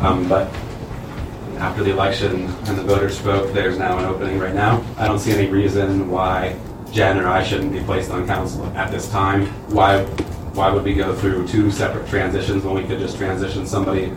Um, But after the election and the voters spoke, there's now an opening right now. I don't see any reason why Jen or I shouldn't be placed on council at this time. Why, why would we go through two separate transitions when we could just transition somebody